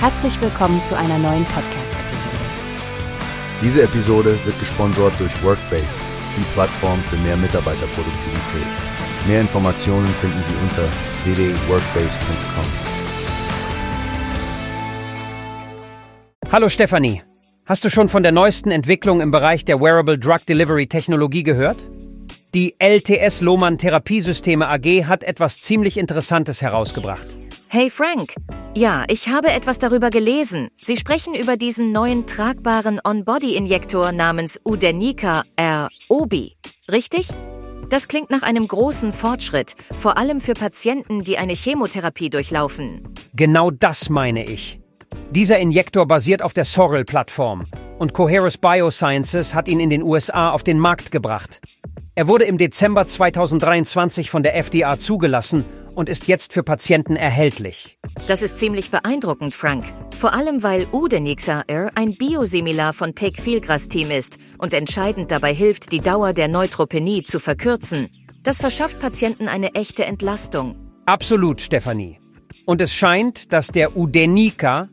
Herzlich willkommen zu einer neuen Podcast-Episode. Diese Episode wird gesponsert durch Workbase, die Plattform für mehr Mitarbeiterproduktivität. Mehr Informationen finden Sie unter www.workbase.com. Hallo Stefanie, hast du schon von der neuesten Entwicklung im Bereich der Wearable Drug Delivery Technologie gehört? Die LTS Lohmann Therapiesysteme AG hat etwas ziemlich Interessantes herausgebracht. Hey Frank. Ja, ich habe etwas darüber gelesen. Sie sprechen über diesen neuen tragbaren On-Body-Injektor namens Udenica R. Obi. Richtig? Das klingt nach einem großen Fortschritt, vor allem für Patienten, die eine Chemotherapie durchlaufen. Genau das meine ich. Dieser Injektor basiert auf der Sorrel-Plattform und Coherus Biosciences hat ihn in den USA auf den Markt gebracht. Er wurde im Dezember 2023 von der FDA zugelassen und ist jetzt für Patienten erhältlich. Das ist ziemlich beeindruckend, Frank. Vor allem, weil Udenixar ein Biosimilar von Pegfilgras-Team ist und entscheidend dabei hilft, die Dauer der Neutropenie zu verkürzen. Das verschafft Patienten eine echte Entlastung. Absolut, Stefanie. Und es scheint, dass der Udenica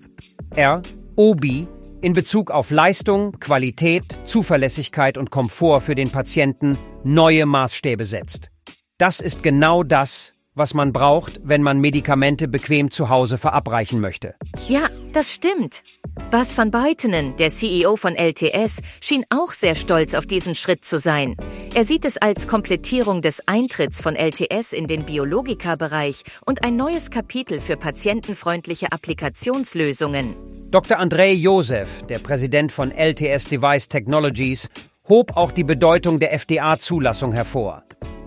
R Obi in Bezug auf Leistung, Qualität, Zuverlässigkeit und Komfort für den Patienten neue Maßstäbe setzt. Das ist genau das, was man braucht, wenn man Medikamente bequem zu Hause verabreichen möchte. Ja, das stimmt. Bas van Beitenen, der CEO von LTS, schien auch sehr stolz auf diesen Schritt zu sein. Er sieht es als Komplettierung des Eintritts von LTS in den Biologika-Bereich und ein neues Kapitel für patientenfreundliche Applikationslösungen. Dr. Andrei Josef, der Präsident von LTS Device Technologies, hob auch die Bedeutung der FDA-Zulassung hervor.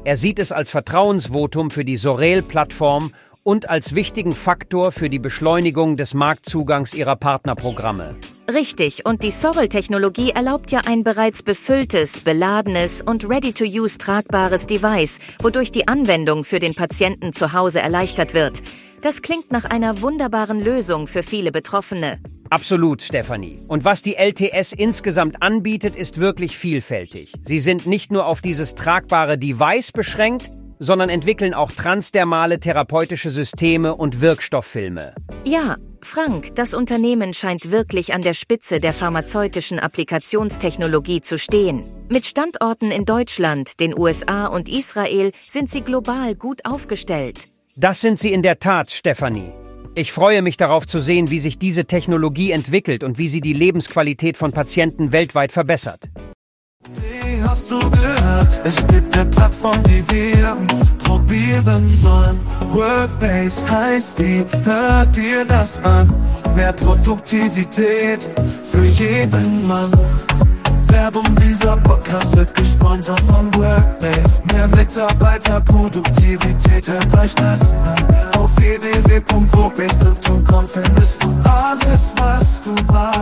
Er sieht es als Vertrauensvotum für die Sorel-Plattform und als wichtigen Faktor für die Beschleunigung des Marktzugangs ihrer Partnerprogramme. Richtig, und die Sorrel-Technologie erlaubt ja ein bereits befülltes, beladenes und ready-to-use tragbares Device, wodurch die Anwendung für den Patienten zu Hause erleichtert wird. Das klingt nach einer wunderbaren Lösung für viele Betroffene. Absolut, Stefanie. Und was die LTS insgesamt anbietet, ist wirklich vielfältig. Sie sind nicht nur auf dieses tragbare Device beschränkt, sondern entwickeln auch transdermale therapeutische Systeme und Wirkstofffilme. Ja, Frank, das Unternehmen scheint wirklich an der Spitze der pharmazeutischen Applikationstechnologie zu stehen. Mit Standorten in Deutschland, den USA und Israel sind sie global gut aufgestellt. Das sind sie in der Tat, Stefanie. Ich freue mich darauf zu sehen, wie sich diese Technologie entwickelt und wie sie die Lebensqualität von Patienten weltweit verbessert. Wie hast du gehört? Es gibt eine Plattform, die wir probieren sollen. Workbase heißt die, hört dir das an. Mehr Produktivität für jeden Mann. Werbung, dieser Podcast wird Punkt, wo bist du? Tun komm, findest du alles, was du brauchst.